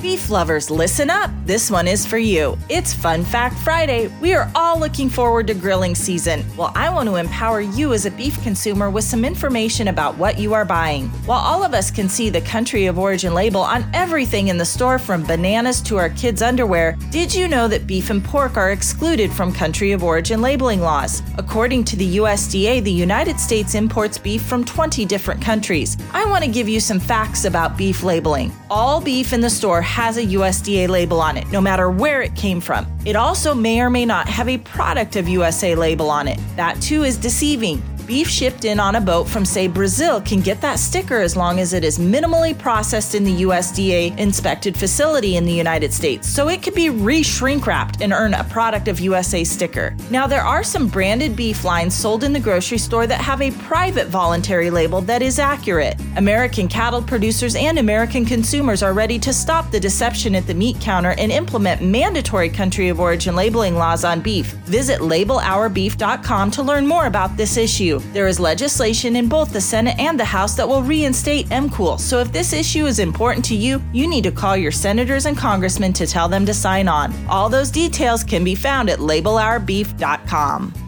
Beef lovers, listen up. This one is for you. It's Fun Fact Friday. We are all looking forward to grilling season. Well, I want to empower you as a beef consumer with some information about what you are buying. While all of us can see the country of origin label on everything in the store from bananas to our kids' underwear, did you know that beef and pork are excluded from country of origin labeling laws? According to the USDA, the United States imports beef from 20 different countries. I want to give you some facts about beef labeling. All beef in the store has a USDA label on it, no matter where it came from. It also may or may not have a product of USA label on it. That too is deceiving. Beef shipped in on a boat from, say, Brazil can get that sticker as long as it is minimally processed in the USDA inspected facility in the United States. So it could be re shrink wrapped and earn a product of USA sticker. Now, there are some branded beef lines sold in the grocery store that have a private voluntary label that is accurate. American cattle producers and American consumers are ready to stop the deception at the meat counter and implement mandatory country of origin labeling laws on beef. Visit labelOurBeef.com to learn more about this issue. There is legislation in both the Senate and the House that will reinstate MCOOL. So if this issue is important to you, you need to call your senators and congressmen to tell them to sign on. All those details can be found at labelOurBeef.com.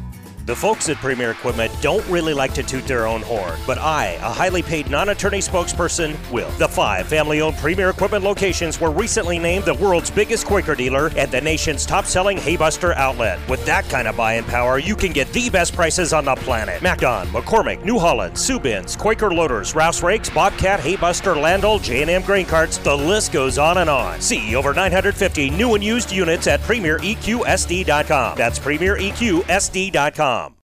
The folks at Premier Equipment don't really like to toot their own horn, but I, a highly paid non attorney spokesperson, will. The five family owned Premier Equipment locations were recently named the world's biggest Quaker dealer and the nation's top selling Haybuster outlet. With that kind of buying power, you can get the best prices on the planet. MacDon, McCormick, New Holland, Subins, Quaker Loaders, Rowse Rakes, Bobcat, Haybuster, Landoll, J&M Grain Carts, the list goes on and on. See over 950 new and used units at PremierEQSD.com. That's PremierEQSD.com com.